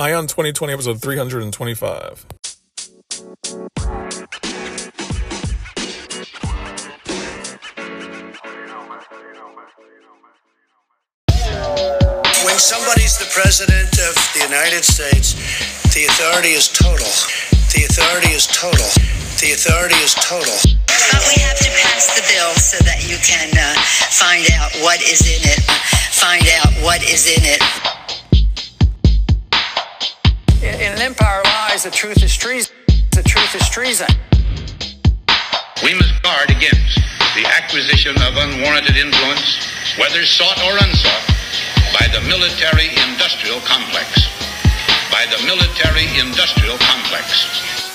Eye on 2020, episode 325. When somebody's the president of the United States, the authority is total. The authority is total. The authority is total. But we have to pass the bill so that you can uh, find out what is in it. Find out what is in it. In in an empire lies, the truth is treason. The truth is treason. We must guard against the acquisition of unwarranted influence, whether sought or unsought, by the military industrial complex. By the military industrial complex.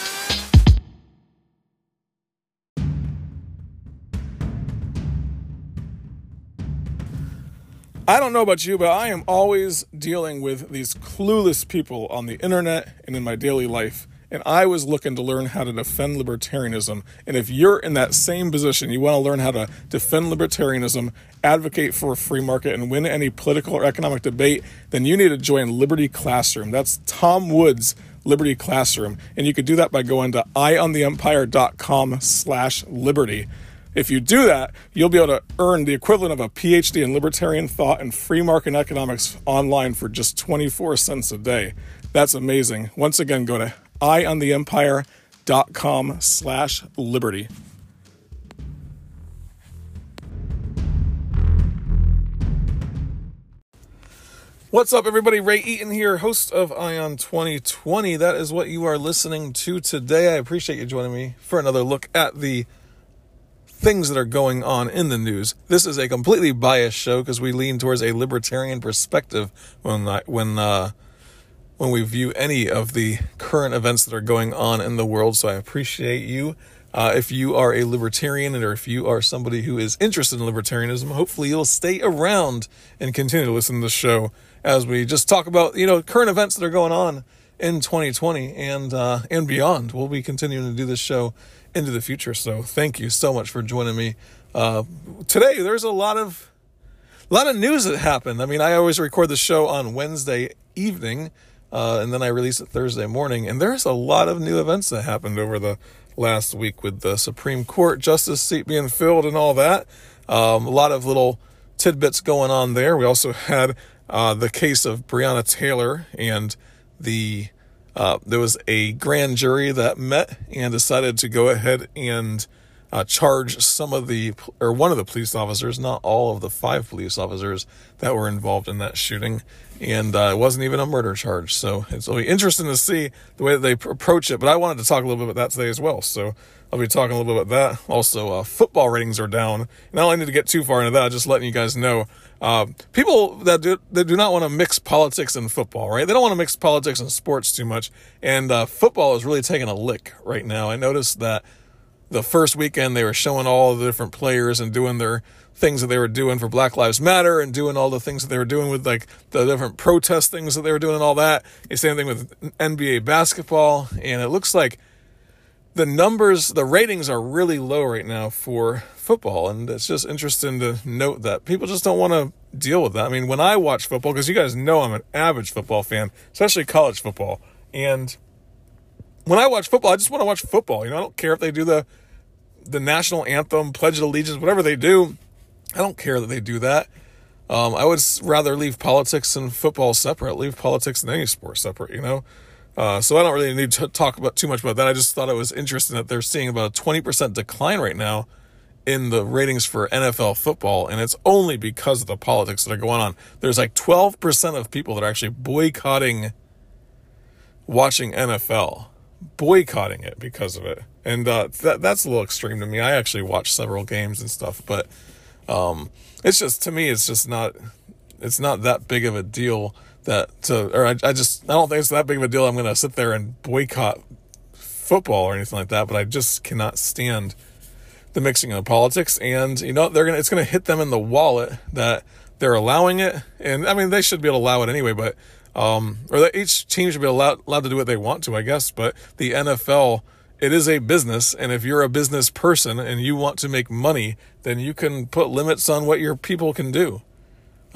I don't know about you, but I am always dealing with these clueless people on the internet and in my daily life. And I was looking to learn how to defend libertarianism. And if you're in that same position, you want to learn how to defend libertarianism, advocate for a free market, and win any political or economic debate, then you need to join Liberty Classroom. That's Tom Woods' Liberty Classroom. And you could do that by going to eyeontheempire.com slash liberty. If you do that, you'll be able to earn the equivalent of a PhD in libertarian thought and free market economics online for just 24 cents a day. That's amazing. Once again, go to eyeontheempire.com slash liberty. What's up, everybody? Ray Eaton here, host of Eye on 2020. That is what you are listening to today. I appreciate you joining me for another look at the things that are going on in the news. This is a completely biased show because we lean towards a libertarian perspective when I, when uh, when we view any of the current events that are going on in the world. So I appreciate you. Uh, if you are a libertarian or if you are somebody who is interested in libertarianism, hopefully you'll stay around and continue to listen to the show as we just talk about you know current events that are going on in 2020 and uh, and beyond. We'll be continuing to do this show into the future. So thank you so much for joining me uh, today. There's a lot of a lot of news that happened. I mean, I always record the show on Wednesday evening, uh, and then I release it Thursday morning. And there's a lot of new events that happened over the last week with the Supreme Court justice seat being filled and all that. Um, a lot of little tidbits going on there. We also had uh, the case of Breonna Taylor and the uh, there was a grand jury that met and decided to go ahead and uh, charge some of the or one of the police officers, not all of the five police officers that were involved in that shooting, and uh, it wasn't even a murder charge. So it's really interesting to see the way that they pr- approach it. But I wanted to talk a little bit about that today as well. So I'll be talking a little bit about that. Also, uh, football ratings are down. And I need to get too far into that. Just letting you guys know. Uh, people that do that do not want to mix politics and football, right? They don't want to mix politics and sports too much. And uh, football is really taking a lick right now. I noticed that the first weekend they were showing all the different players and doing their things that they were doing for Black Lives Matter and doing all the things that they were doing with like the different protest things that they were doing and all that. The same thing with NBA basketball. And it looks like the numbers, the ratings are really low right now for football. And it's just interesting to note that people just don't want to deal with that. I mean, when I watch football, because you guys know I'm an average football fan, especially college football. And when I watch football, I just want to watch football. You know, I don't care if they do the the national anthem, pledge of allegiance, whatever they do. I don't care that they do that. Um, I would rather leave politics and football separate. Leave politics and any sport separate. You know. Uh, so I don't really need to talk about too much about that. I just thought it was interesting that they're seeing about a 20% decline right now in the ratings for NFL football, and it's only because of the politics that are going on. There's like 12% of people that are actually boycotting watching NFL, boycotting it because of it. And uh, that, that's a little extreme to me. I actually watch several games and stuff, but um, it's just, to me, it's just not, it's not that big of a deal that to, or I, I just, I don't think it's that big of a deal. I'm going to sit there and boycott football or anything like that, but I just cannot stand the mixing of politics. And, you know, they're going to, it's going to hit them in the wallet that they're allowing it. And I mean, they should be able to allow it anyway, but, um, or that each team should be allowed, allowed to do what they want to, I guess. But the NFL, it is a business. And if you're a business person and you want to make money, then you can put limits on what your people can do.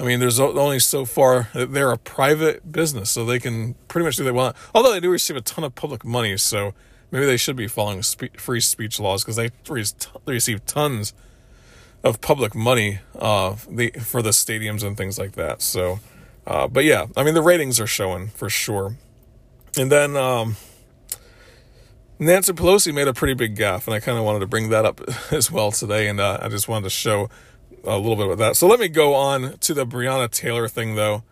I mean, there's only so far. They're a private business, so they can pretty much do what they want. Although they do receive a ton of public money, so maybe they should be following spe- free speech laws because they re- they receive tons of public money uh, the, for the stadiums and things like that. So, uh, but yeah, I mean, the ratings are showing for sure. And then um, Nancy Pelosi made a pretty big gaffe, and I kind of wanted to bring that up as well today. And uh, I just wanted to show a little bit about that. So let me go on to the Breonna Taylor thing, though,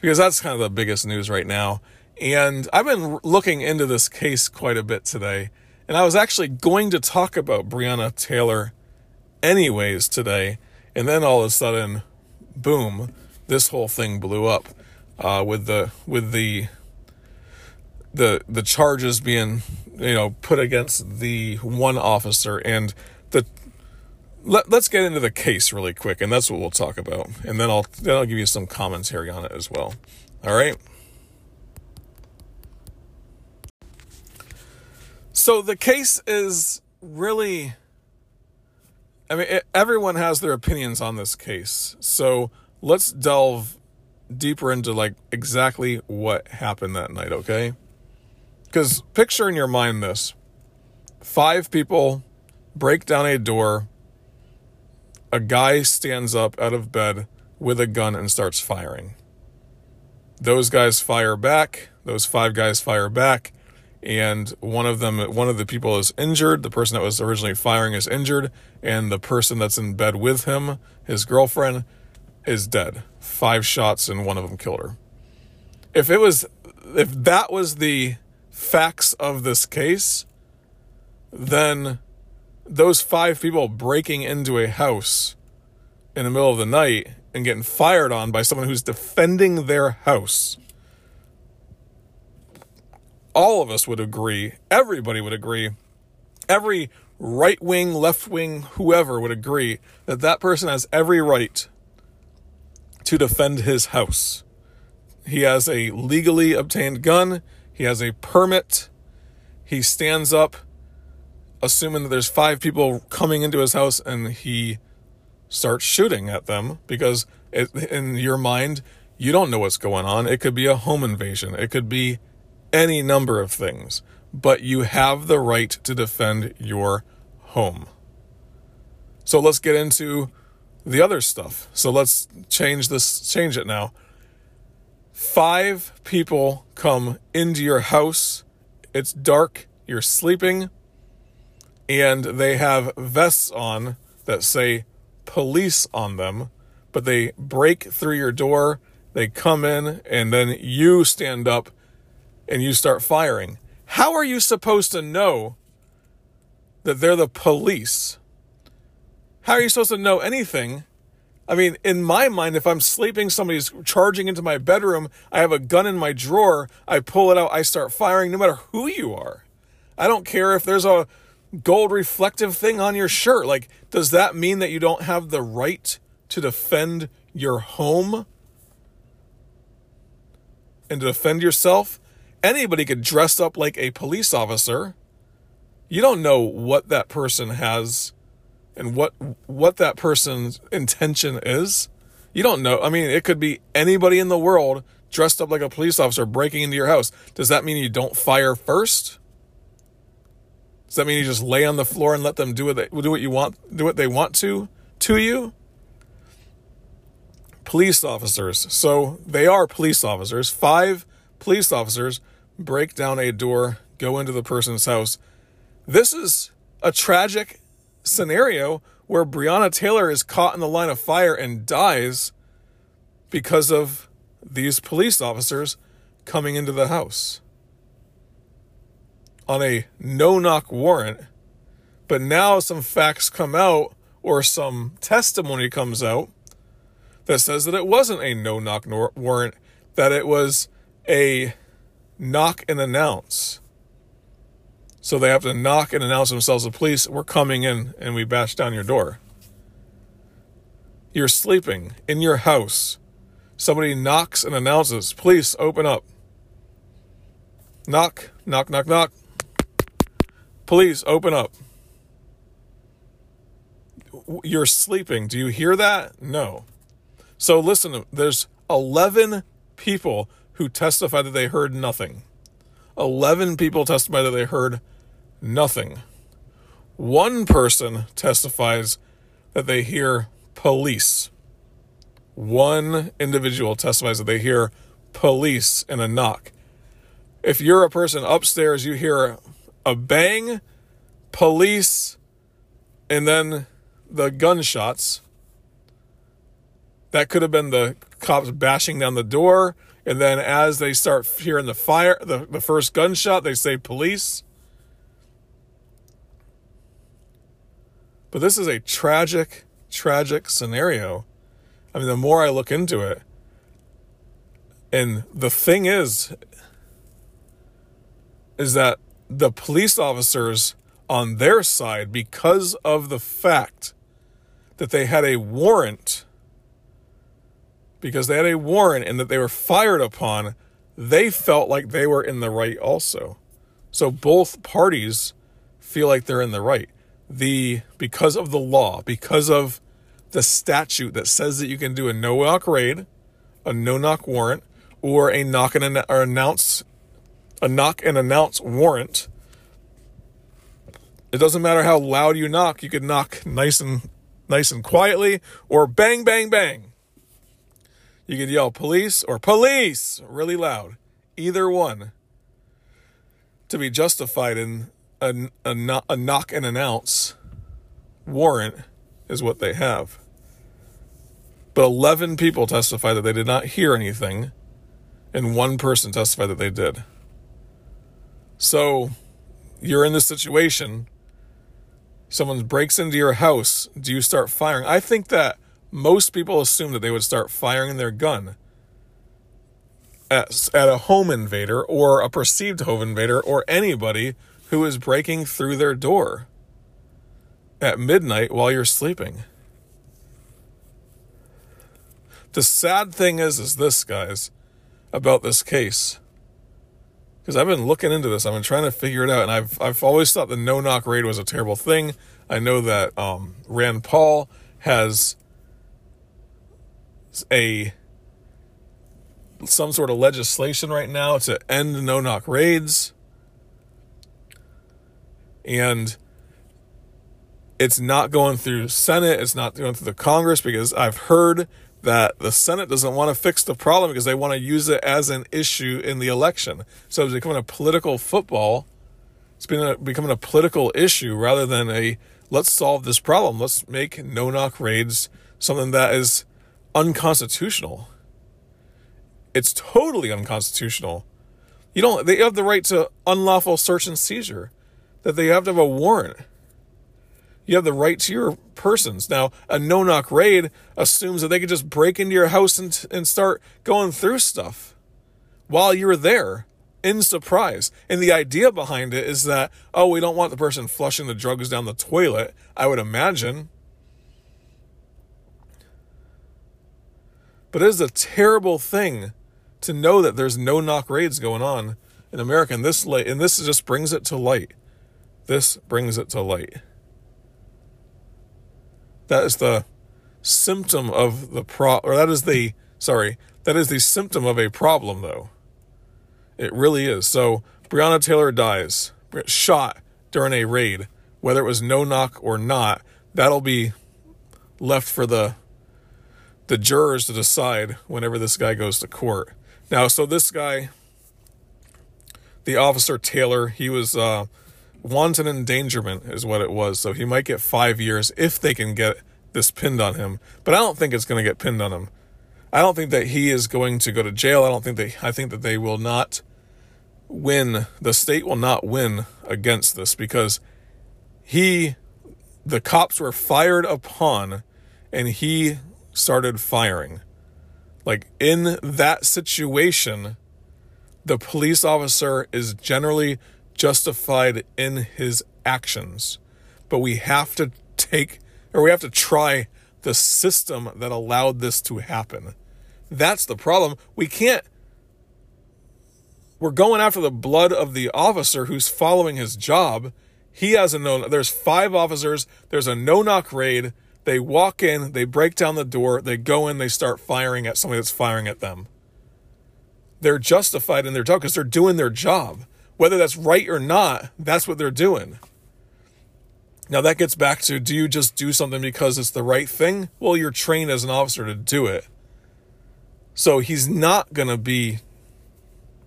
because that's kind of the biggest news right now. And I've been looking into this case quite a bit today. And I was actually going to talk about Breonna Taylor anyways today. And then all of a sudden, boom, this whole thing blew up uh, with the with the the the charges being you know put against the one officer and the let, us get into the case really quick and that's what we'll talk about. And then I'll then I'll give you some commentary on it as well. All right? So the case is really I mean it, everyone has their opinions on this case. So let's delve deeper into like exactly what happened that night okay? Because picture in your mind this. Five people break down a door a guy stands up out of bed with a gun and starts firing. Those guys fire back, those five guys fire back, and one of them one of the people is injured, the person that was originally firing is injured, and the person that's in bed with him, his girlfriend, is dead. Five shots and one of them killed her. If it was if that was the facts of this case, then those five people breaking into a house in the middle of the night and getting fired on by someone who's defending their house. All of us would agree, everybody would agree, every right wing, left wing, whoever would agree that that person has every right to defend his house. He has a legally obtained gun, he has a permit, he stands up assuming that there's five people coming into his house and he starts shooting at them because it, in your mind you don't know what's going on. It could be a home invasion. It could be any number of things but you have the right to defend your home. So let's get into the other stuff. So let's change this change it now. Five people come into your house. It's dark. You're sleeping and they have vests on that say police on them, but they break through your door, they come in, and then you stand up and you start firing. How are you supposed to know that they're the police? How are you supposed to know anything? I mean, in my mind, if I'm sleeping, somebody's charging into my bedroom, I have a gun in my drawer, I pull it out, I start firing, no matter who you are. I don't care if there's a gold reflective thing on your shirt. Like, does that mean that you don't have the right to defend your home and to defend yourself? Anybody could dress up like a police officer. You don't know what that person has and what what that person's intention is. You don't know. I mean, it could be anybody in the world dressed up like a police officer breaking into your house. Does that mean you don't fire first? Does that mean you just lay on the floor and let them do what they do what you want do what they want to to you? Police officers. So they are police officers. Five police officers break down a door, go into the person's house. This is a tragic scenario where Breonna Taylor is caught in the line of fire and dies because of these police officers coming into the house on a no knock warrant, but now some facts come out or some testimony comes out that says that it wasn't a no knock warrant, that it was a knock and announce. So they have to knock and announce themselves to police, we're coming in and we bash down your door. You're sleeping in your house. Somebody knocks and announces, police, open up. Knock, knock, knock, knock. Police, open up. You're sleeping. Do you hear that? No. So listen, there's 11 people who testified that they heard nothing. 11 people testified that they heard nothing. One person testifies that they hear police. One individual testifies that they hear police and a knock. If you're a person upstairs, you hear a bang, police, and then the gunshots. That could have been the cops bashing down the door. And then as they start hearing the fire, the, the first gunshot, they say police. But this is a tragic, tragic scenario. I mean, the more I look into it, and the thing is, is that the police officers on their side, because of the fact that they had a warrant, because they had a warrant and that they were fired upon, they felt like they were in the right also. So both parties feel like they're in the right. The because of the law, because of the statute that says that you can do a no knock raid, a no knock warrant, or a knock and an- or announce a knock and announce warrant. It doesn't matter how loud you knock. You could knock nice and nice and quietly, or bang bang bang. You could yell police or police really loud. Either one. To be justified in a, a, a knock and announce warrant is what they have. But 11 people testified that they did not hear anything, and one person testified that they did. So you're in this situation. Someone breaks into your house. Do you start firing? I think that most people assume that they would start firing their gun at, at a home invader or a perceived home invader or anybody who is breaking through their door at midnight while you're sleeping. The sad thing is, is this, guys, about this case. Because I've been looking into this, I've been trying to figure it out, and I've I've always thought the no knock raid was a terrible thing. I know that um, Rand Paul has a some sort of legislation right now to end no knock raids. And it's not going through Senate, it's not going through the Congress because I've heard that the Senate doesn't want to fix the problem because they want to use it as an issue in the election. So it's becoming a political football. It's been a, becoming a political issue rather than a let's solve this problem. Let's make no knock raids something that is unconstitutional. It's totally unconstitutional. You don't they have the right to unlawful search and seizure. That they have to have a warrant. You have the right to your persons. Now, a no knock raid assumes that they could just break into your house and, and start going through stuff while you're there in surprise. And the idea behind it is that, oh, we don't want the person flushing the drugs down the toilet, I would imagine. But it is a terrible thing to know that there's no knock raids going on in America. And this, and this just brings it to light. This brings it to light. That is the symptom of the pro, or that is the, sorry, that is the symptom of a problem, though. It really is. So Breonna Taylor dies, shot during a raid, whether it was no knock or not. That'll be left for the the jurors to decide whenever this guy goes to court. Now, so this guy, the officer Taylor, he was uh, wanton endangerment, is what it was. So he might get five years if they can get this pinned on him. But I don't think it's going to get pinned on him. I don't think that he is going to go to jail. I don't think they. I think that they will not win. The state will not win against this because he, the cops were fired upon, and he started firing. Like in that situation, the police officer is generally justified in his actions. But we have to take, or we have to try the system that allowed this to happen. That's the problem. We can't, we're going after the blood of the officer who's following his job. He has a no, there's five officers, there's a no knock raid, They walk in, they break down the door, they go in, they start firing at somebody that's firing at them. They're justified in their job because they're doing their job. Whether that's right or not, that's what they're doing. Now that gets back to do you just do something because it's the right thing? Well, you're trained as an officer to do it. So he's not going to be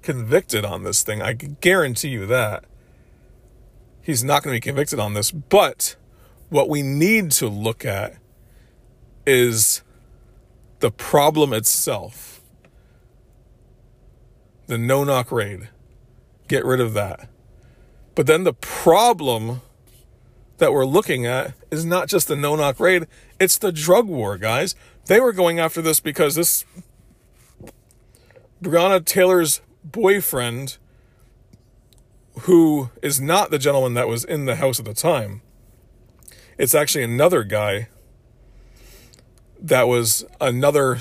convicted on this thing. I guarantee you that. He's not going to be convicted on this. But what we need to look at is the problem itself. The no knock raid. Get rid of that. But then the problem that we're looking at is not just the no knock raid, it's the drug war, guys. They were going after this because this Breonna Taylor's boyfriend, who is not the gentleman that was in the house at the time, it's actually another guy that was another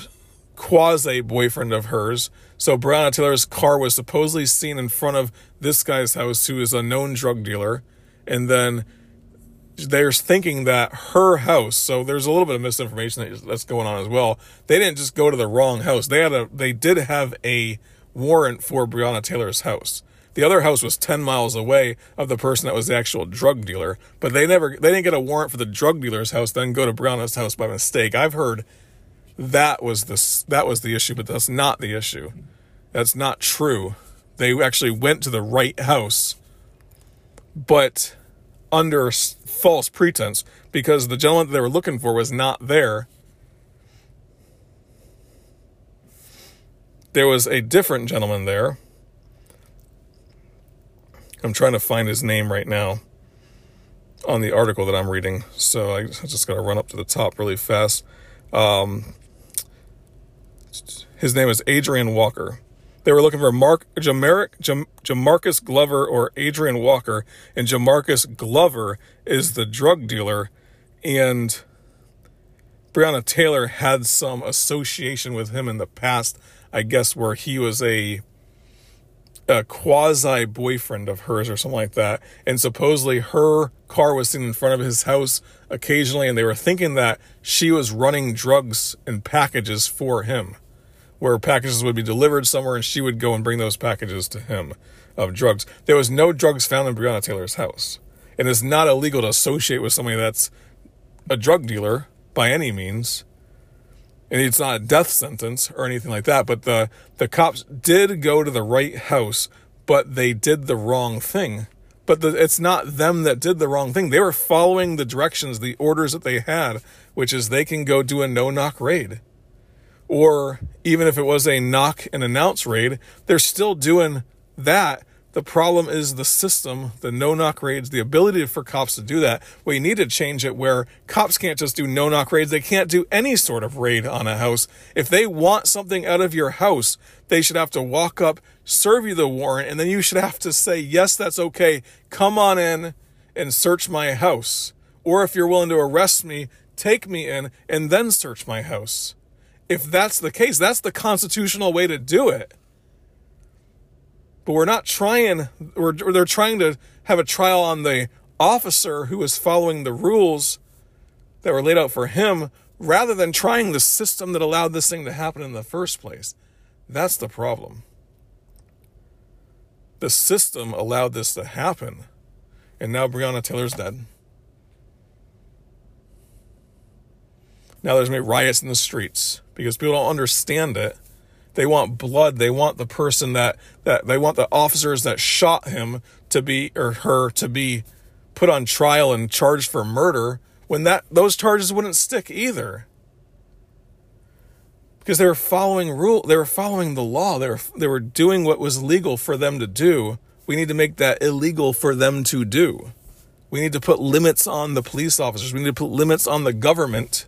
quasi boyfriend of hers. So Breonna Taylor's car was supposedly seen in front of this guy's house, who is a known drug dealer, and then they're thinking that her house so there's a little bit of misinformation that's going on as well. They didn't just go to the wrong house. They had a they did have a warrant for breonna taylor's house. The other house was 10 miles away of the person that was the actual drug dealer but they never they didn't get a warrant for the drug dealer's house then go to breonna's house by mistake. I've heard that was the that was the issue but that's not the issue that's not true they actually went to the right house but under false pretense because the gentleman that they were looking for was not there. There was a different gentleman there. I'm trying to find his name right now on the article that I'm reading, so I just got to run up to the top really fast. Um, his name is Adrian Walker. They were looking for Mark Jamaric, Jam, Jamarcus Glover or Adrian Walker, and Jamarcus Glover is the drug dealer, and Breonna Taylor had some association with him in the past, I guess, where he was a a quasi boyfriend of hers or something like that, and supposedly her car was seen in front of his house occasionally, and they were thinking that she was running drugs and packages for him where packages would be delivered somewhere and she would go and bring those packages to him of drugs. There was no drugs found in Breonna Taylor's house. And it's not illegal to associate with somebody that's a drug dealer by any means. And it's not a death sentence or anything like that. But the, the cops did go to the right house, but they did the wrong thing. But the, it's not them that did the wrong thing. They were following the directions, the orders that they had, which is they can go do a no knock raid or even if it was a knock and announce raid, they're still doing that. The problem is the system, the no knock raids, the ability for cops to do that. We need to change it where cops can't just do no knock raids. They can't do any sort of raid on a house. If they want something out of your house, they should have to walk up, serve you the warrant, and then you should have to say, yes, that's okay. Come on in and search my house. Or if you're willing to arrest me, take me in and then search my house if that's the case, that's the constitutional way to do it. But we're not trying, we're, they're trying to have a trial on the officer who was following the rules that were laid out for him rather than trying the system that allowed this thing to happen in the first place. That's the problem. The system allowed this to happen. And now Breonna Taylor's dead. Now there's be riots in the streets because people don't understand it. They want blood. They want the person that, that they want the officers that shot him to be or her to be put on trial and charged for murder when that those charges wouldn't stick either. Because they were following rule they were following the law. They were they were doing what was legal for them to do. We need to make that illegal for them to do. We need to put limits on the police officers. We need to put limits on the government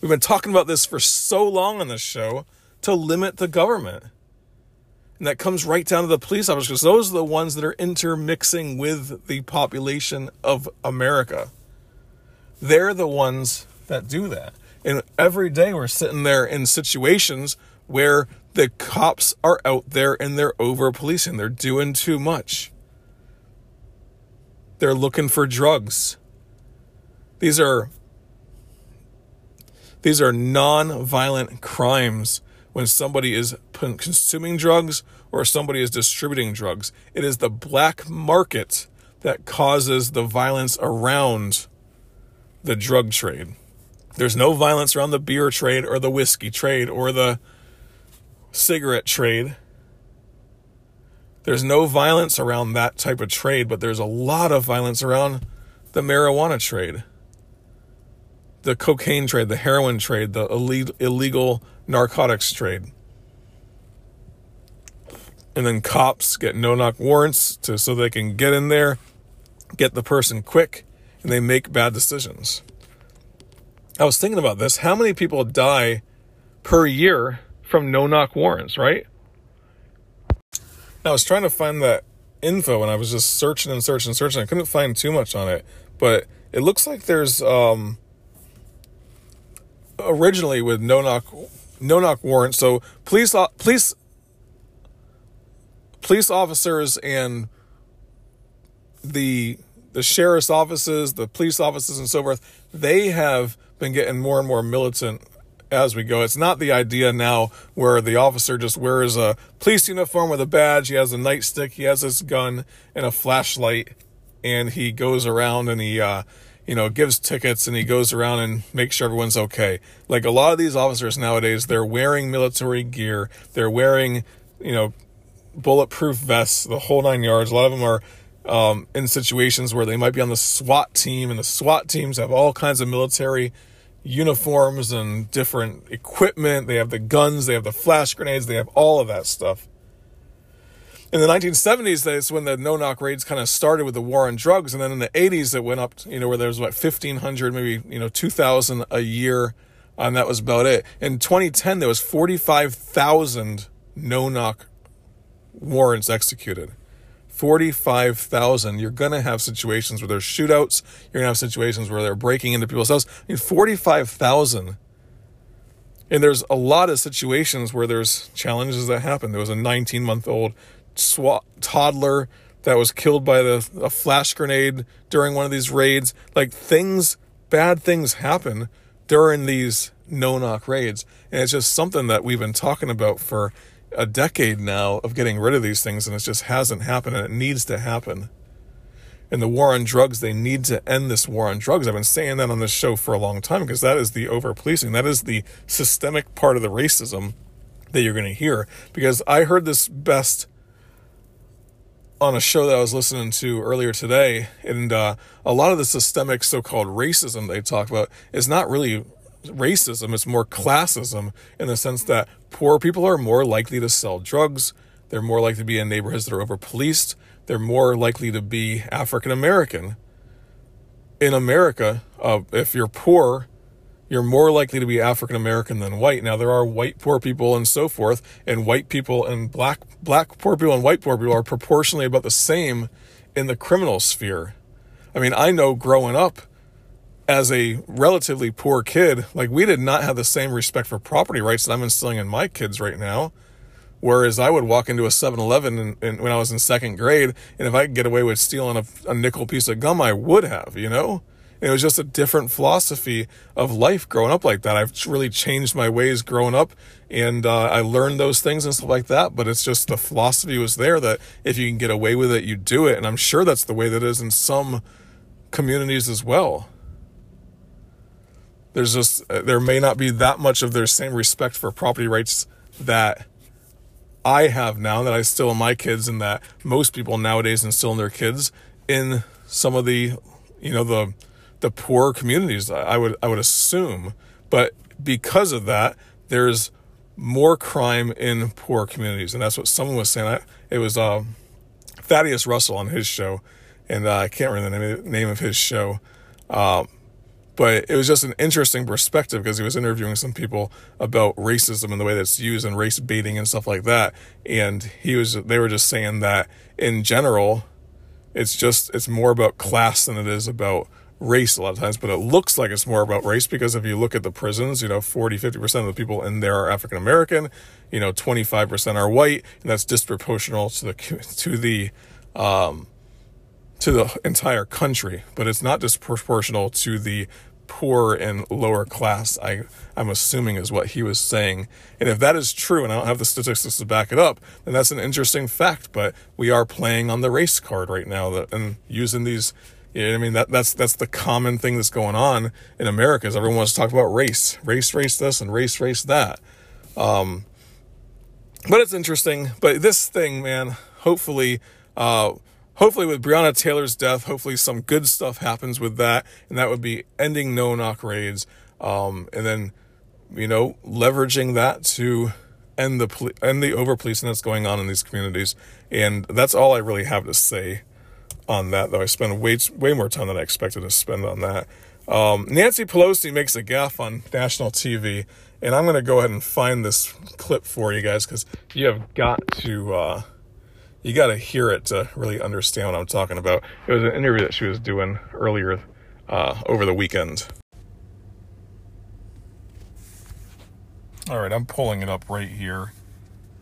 We've been talking about this for so long on this show to limit the government. And that comes right down to the police officers because those are the ones that are intermixing with the population of America. They're the ones that do that. And every day we're sitting there in situations where the cops are out there and they're over policing. They're doing too much. They're looking for drugs. These are These are non violent crimes when somebody is consuming drugs or somebody is distributing drugs. It is the black market that causes the violence around the drug trade. There's no violence around the beer trade or the whiskey trade or the cigarette trade. There's no violence around that type of trade, but there's a lot of violence around the marijuana trade, the cocaine trade, the heroin trade, the illegal narcotics trade. And then cops get no knock warrants to so they can get in there, get the person quick, and they make bad decisions. I was thinking about this. How many people die per year from no knock warrants, right? I was trying to find that info and I was just searching and searching and searching. I couldn't find too much on it, but it looks like there's um, originally with no knock no knock warrants. So police police police officers and the the sheriff's offices, the police offices, and so forth, they have been getting more and more militant as we go. It's not the idea now where the officer just wears a police uniform with a badge, he has a nightstick, he has his gun and a flashlight, and he goes around and he, uh, you know, gives tickets and he goes around and makes sure everyone's okay. Like a lot of these officers nowadays, they're wearing military gear, they're wearing, you know, bulletproof vests, the whole nine yards. A lot of them are um, in situations where they might be on the SWAT team, and the SWAT teams have all kinds of military uniforms and different equipment. They have the guns, they have the flash grenades, they have all of that stuff. In the 1970s, that's when the no knock raids kind of started with the war on drugs. And then in the 80s, it went up, you know, where there was what, 1,500, maybe, you know, 2,000 a year. And that was about it. In 2010, there was 45,000 no knock warrants executed. 45,000. You're going to have situations where there's shootouts. You're going to have situations where they're breaking into people's houses. I mean, 45,000. And there's a lot of situations where there's challenges that happen. There was a 19 month old SWAT toddler that was killed by the, a flash grenade during one of these raids. Like things, bad things happen during these no knock raids. And it's just something that we've been talking about for a decade now of getting rid of these things and it just hasn't happened and it needs to happen. And the war on drugs, they need to end this war on drugs. I've been saying that on this show for a long time because that is the over policing. That is the systemic part of the racism that you're going to hear. Because I heard this best on a show that I was listening to earlier today. And uh, a lot of the systemic so called racism they talk about is not really racism, it's more classism in the sense that poor people are more likely to sell drugs, they're more likely to be in neighborhoods that are over policed, they're more likely to be African American. In America, uh, if you're poor, you're more likely to be African American than white. Now there are white poor people and so forth, and white people and black black poor people and white poor people are proportionally about the same in the criminal sphere. I mean, I know growing up as a relatively poor kid, like we did not have the same respect for property rights that I'm instilling in my kids right now. Whereas I would walk into a 7 Eleven when I was in second grade, and if I could get away with stealing a, a nickel piece of gum, I would have, you know? It was just a different philosophy of life growing up like that. I've really changed my ways growing up, and uh, I learned those things and stuff like that. But it's just the philosophy was there that if you can get away with it, you do it. And I'm sure that's the way that is in some communities as well there's just uh, there may not be that much of their same respect for property rights that I have now that I still in my kids and that most people nowadays instill in their kids in some of the you know the the poor communities I would I would assume. But because of that there's more crime in poor communities. And that's what someone was saying. I, it was uh, Thaddeus Russell on his show. And uh, I can't remember the name of his show. Uh, but it was just an interesting perspective because he was interviewing some people about racism and the way that's used and race baiting and stuff like that. And he was, they were just saying that in general, it's just, it's more about class than it is about race a lot of times, but it looks like it's more about race because if you look at the prisons, you know, 40, 50% of the people in there are African American, you know, 25% are white, and that's disproportional to the, to the, um, to the entire country, but it's not disproportional to the poor and lower class. I I'm assuming is what he was saying. And if that is true, and I don't have the statistics to back it up, then that's an interesting fact. But we are playing on the race card right now, that, and using these. You know what I mean? That that's that's the common thing that's going on in America. Is everyone wants to talk about race, race, race this, and race, race that. Um, but it's interesting. But this thing, man, hopefully. Uh, hopefully with Breonna Taylor's death, hopefully some good stuff happens with that, and that would be ending no knock raids, um, and then you know leveraging that to end the poli- end the over policing that's going on in these communities, and that's all I really have to say on that. Though I spend way way more time than I expected to spend on that. Um, Nancy Pelosi makes a gaffe on national TV, and I'm going to go ahead and find this clip for you guys because you have got to. Uh, you got to hear it to really understand what I'm talking about. It was an interview that she was doing earlier uh, over the weekend. All right, I'm pulling it up right here.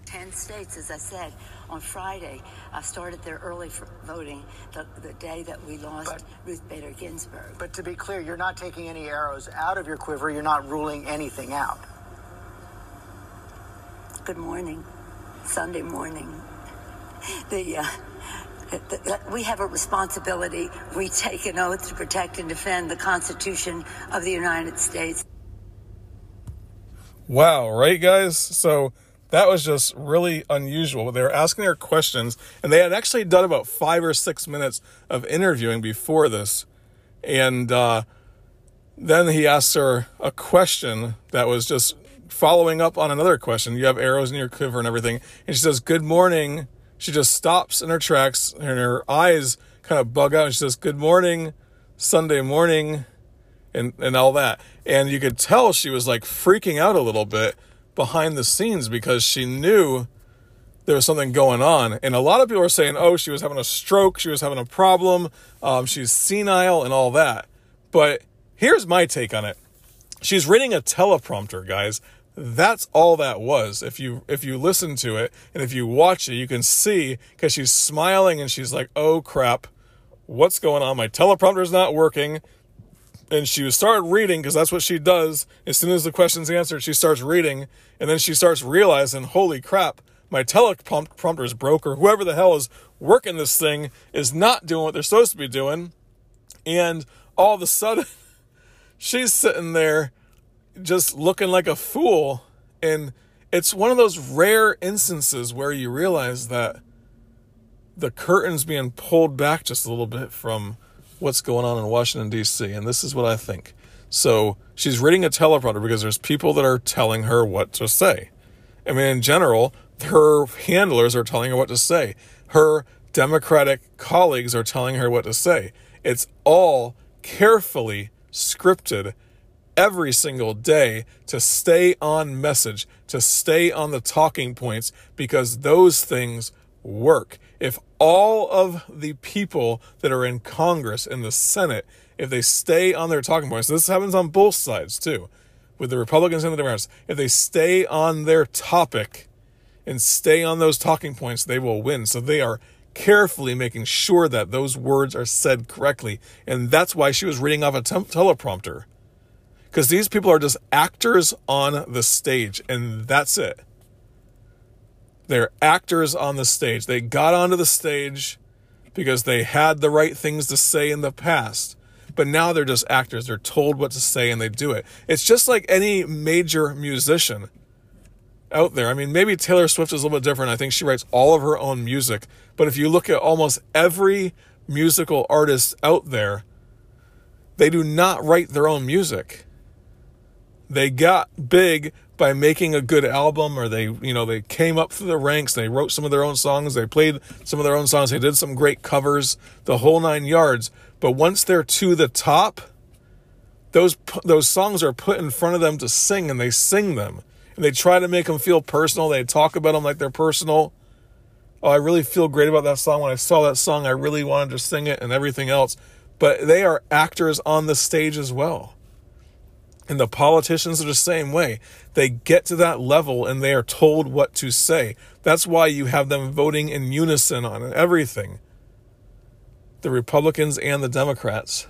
10 states, as I said, on Friday. I started there early for voting the, the day that we lost But- Ruth Bader Ginsburg. But to be clear, you're not taking any arrows out of your quiver. You're not ruling anything out. Good morning, Sunday morning. The, uh, the, we have a responsibility. We take an oath to protect and defend the Constitution of the United States. Wow, right, guys? So that was just really unusual. They were asking her questions, and they had actually done about five or six minutes of interviewing before this. And uh, then he asked her a question that was just following up on another question. You have arrows in your quiver and everything. And she says, Good morning. She just stops in her tracks, and her eyes kind of bug out. And she says, Good morning, Sunday morning and and all that. And you could tell she was like freaking out a little bit behind the scenes because she knew there was something going on. And a lot of people are saying, "Oh, she was having a stroke, she was having a problem, um, she's senile, and all that." But here's my take on it: she's reading a teleprompter, guys. That's all that was. If you if you listen to it and if you watch it, you can see because she's smiling and she's like, "Oh crap, what's going on? My teleprompter's not working." And she started reading because that's what she does. As soon as the question's answered, she starts reading, and then she starts realizing, holy crap, my teleprompter is broke, or whoever the hell is working this thing is not doing what they're supposed to be doing. And all of a sudden, she's sitting there just looking like a fool. And it's one of those rare instances where you realize that the curtain's being pulled back just a little bit from what's going on in Washington, D.C., and this is what I think. So she's reading a teleprompter because there's people that are telling her what to say. I mean, in general, her handlers are telling her what to say. Her Democratic colleagues are telling her what to say. It's all carefully scripted every single day to stay on message, to stay on the talking points, because those things work. If all of the people that are in Congress and the Senate, if they stay on their talking points, this happens on both sides too, with the Republicans and the Democrats, if they stay on their topic and stay on those talking points, they will win. So they are carefully making sure that those words are said correctly. And that's why she was reading off a teleprompter. Because these people are just actors on the stage, and that's it. They're actors on the stage. They got onto the stage because they had the right things to say in the past. But now they're just actors. They're told what to say and they do it. It's just like any major musician out there. I mean, maybe Taylor Swift is a little bit different. I think she writes all of her own music. But if you look at almost every musical artist out there, they do not write their own music. They got big by making a good album or they you know they came up through the ranks they wrote some of their own songs they played some of their own songs they did some great covers the whole nine yards. But once they're to the top those those songs are put in front of them to sing and they sing them. And they try to make them feel personal they talk about them like they're personal. Oh i really feel great about that song. When i saw that song i really wanted to sing it and everything else. But they are actors on the stage as well and the politicians are the same way. They get to that level and they are told what to say. That's why you have them voting in unison on everything. The Republicans and the Democrats.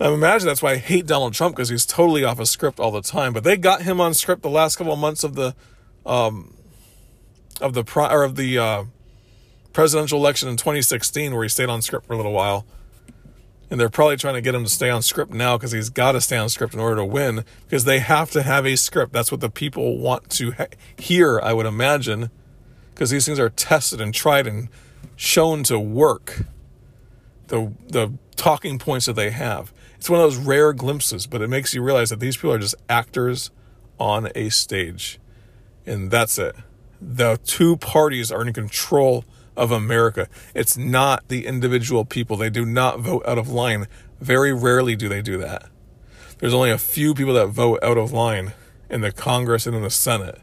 I imagine that's why I hate Donald Trump because he's totally off of script all the time. But they got him on script the last couple of months of the, um, of the pri- or of the uh, presidential election in 2016, where he stayed on script for a little while. And they're probably trying to get him to stay on script now because he's got to stay on script in order to win because they have to have a script. That's what the people want to hear, I would imagine, because these things are tested and tried and shown to work. The the talking points that they have. It's one of those rare glimpses, but it makes you realize that these people are just actors on a stage. And that's it. The two parties are in control of America. It's not the individual people. They do not vote out of line. Very rarely do they do that. There's only a few people that vote out of line in the Congress and in the Senate.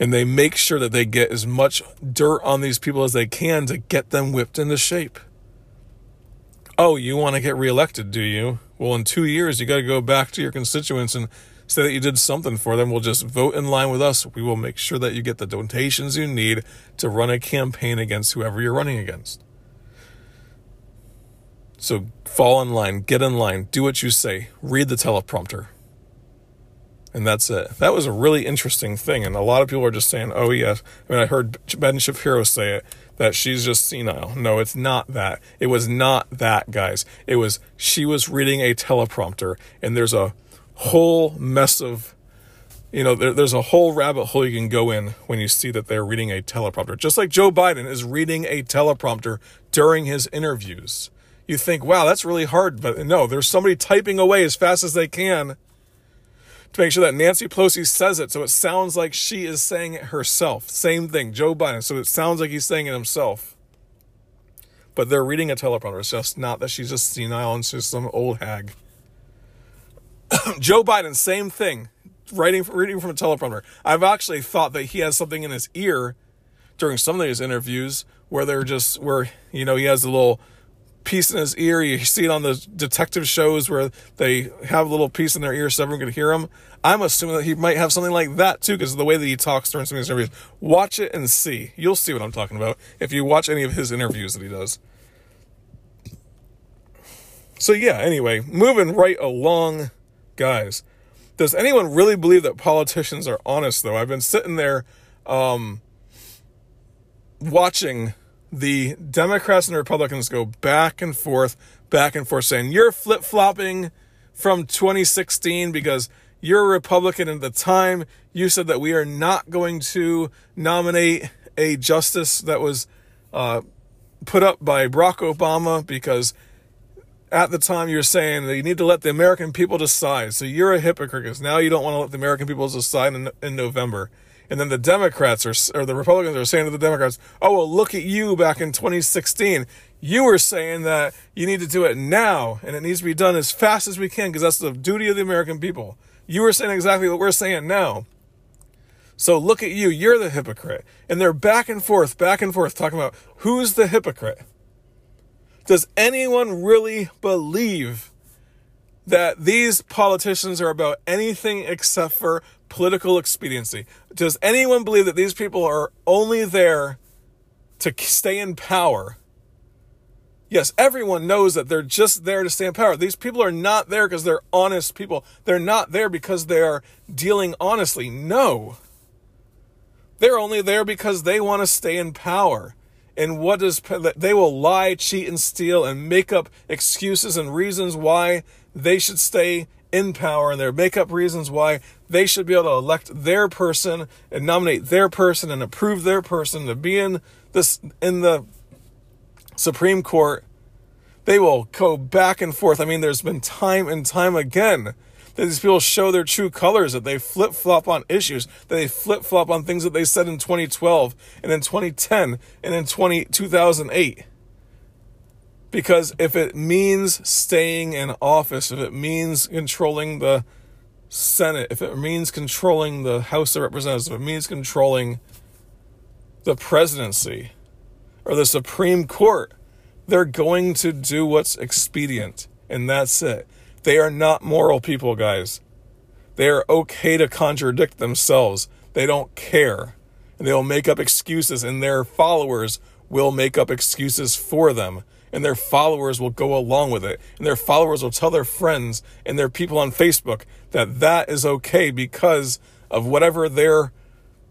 And they make sure that they get as much dirt on these people as they can to get them whipped into shape. Oh, you want to get reelected, do you? Well, in two years, you got to go back to your constituents and say that you did something for them. We'll just vote in line with us. We will make sure that you get the donations you need to run a campaign against whoever you're running against. So fall in line, get in line, do what you say, read the teleprompter. And that's it. That was a really interesting thing. And a lot of people are just saying, oh, yes. I mean, I heard Ben Shapiro say it that she's just senile. No, it's not that. It was not that, guys. It was she was reading a teleprompter, and there's a whole mess of you know there, there's a whole rabbit hole you can go in when you see that they're reading a teleprompter. Just like joe biden is reading a teleprompter during his interviews. You think wow that's really hard but no there's somebody typing away as fast as they can to make sure that nancy pelosi says it so it sounds like she is saying it herself. Same thing joe biden so it sounds like he's saying it himself. But they're reading a teleprompter. It's just not that she's just senile and she's some old hag Joe Biden, same thing, writing reading from a teleprompter. I've actually thought that he has something in his ear during some of these interviews where they're just where you know he has a little piece in his ear. You see it on the detective shows where they have a little piece in their ear so everyone can hear him. I'm assuming that he might have something like that too, because the way that he talks during some of these interviews. Watch it and see. You'll see what I'm talking about if you watch any of his interviews that he does. So yeah, anyway, moving right along guys. Does anyone really believe that politicians are honest, though? I've been sitting there um, watching the Democrats and Republicans go back and forth, back and forth, saying, You're flip flopping from 2016 because you're a Republican at the time. You said that we are not going to nominate a justice that was uh, put up by Barack Obama because at the time you're saying that you need to let the American people decide. So you're a hypocrite because now you don't want to let the American people decide in, in November. And then the Democrats are, or the Republicans are saying to the Democrats, oh, well, look at you back in 2016. You were saying that you need to do it now and it needs to be done as fast as we can because that's the duty of the American people. You were saying exactly what we're saying now. So look at you. You're the hypocrite. And they're back and forth, back and forth talking about who's the hypocrite. Does anyone really believe that these politicians are about anything except for political expediency? Does anyone believe that these people are only there to stay in power? Yes, everyone knows that they're just there to stay in power. These people are not there because they're honest people. They're not there because they are dealing honestly. No. They're only there because they want to stay in power. And what does they will lie, cheat, and steal and make up excuses and reasons why they should stay in power and they make up reasons why they should be able to elect their person and nominate their person and approve their person to be in this in the Supreme Court. They will go back and forth. I mean, there's been time and time again that these people show their true colors, that they flip flop on issues, that they flip flop on things that they said in 2012 and in 2010 and in 20, 2008. Because if it means staying in office, if it means controlling the Senate, if it means controlling the House of Representatives, if it means controlling the presidency or the Supreme Court, they're going to do what's expedient. And that's it. They are not moral people, guys. They are okay to contradict themselves. They don't care. And they will make up excuses, and their followers will make up excuses for them. and their followers will go along with it. And their followers will tell their friends and their people on Facebook that that is okay because of whatever their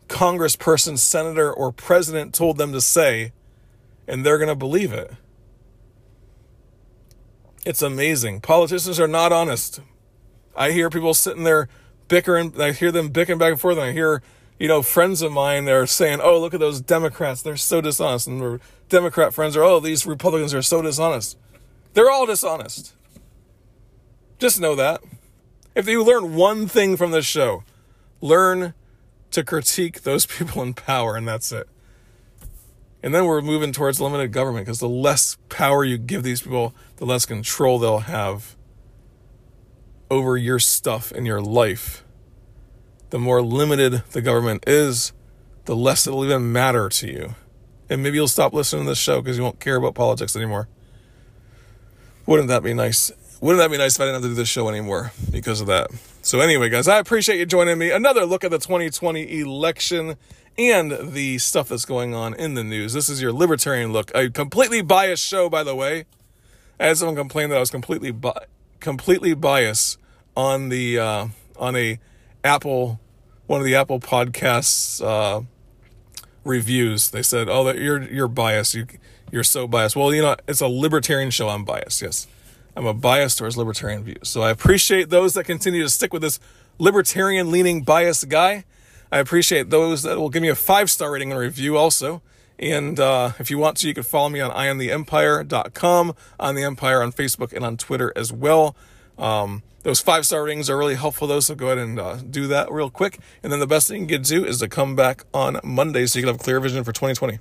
congressperson, senator, or president told them to say, and they're going to believe it. It's amazing. Politicians are not honest. I hear people sitting there bickering. I hear them bickering back and forth, and I hear, you know, friends of mine they're saying, "Oh, look at those Democrats. They're so dishonest." And their Democrat friends are, "Oh, these Republicans are so dishonest." They're all dishonest. Just know that. If you learn one thing from this show, learn to critique those people in power, and that's it. And then we're moving towards limited government because the less power you give these people, the less control they'll have over your stuff and your life. The more limited the government is, the less it'll even matter to you. And maybe you'll stop listening to this show because you won't care about politics anymore. Wouldn't that be nice? Wouldn't that be nice if I didn't have to do this show anymore because of that? So, anyway, guys, I appreciate you joining me. Another look at the 2020 election and the stuff that's going on in the news. This is your libertarian look. A completely biased show, by the way. I had someone complain that I was completely bi- completely biased on the uh, on a Apple one of the Apple podcasts uh, reviews. They said, "Oh, that you're you're biased. You you're so biased." Well, you know, it's a libertarian show. I'm biased. Yes, I'm a bias towards libertarian views. So I appreciate those that continue to stick with this libertarian leaning biased guy. I appreciate those that will give me a five star rating and review also. And uh, if you want to, you can follow me on iamtheempire.com, on the Empire on Facebook and on Twitter as well. Um, those five star ratings are really helpful, though, so go ahead and uh, do that real quick. And then the best thing you can do is to come back on Monday so you can have clear vision for 2020.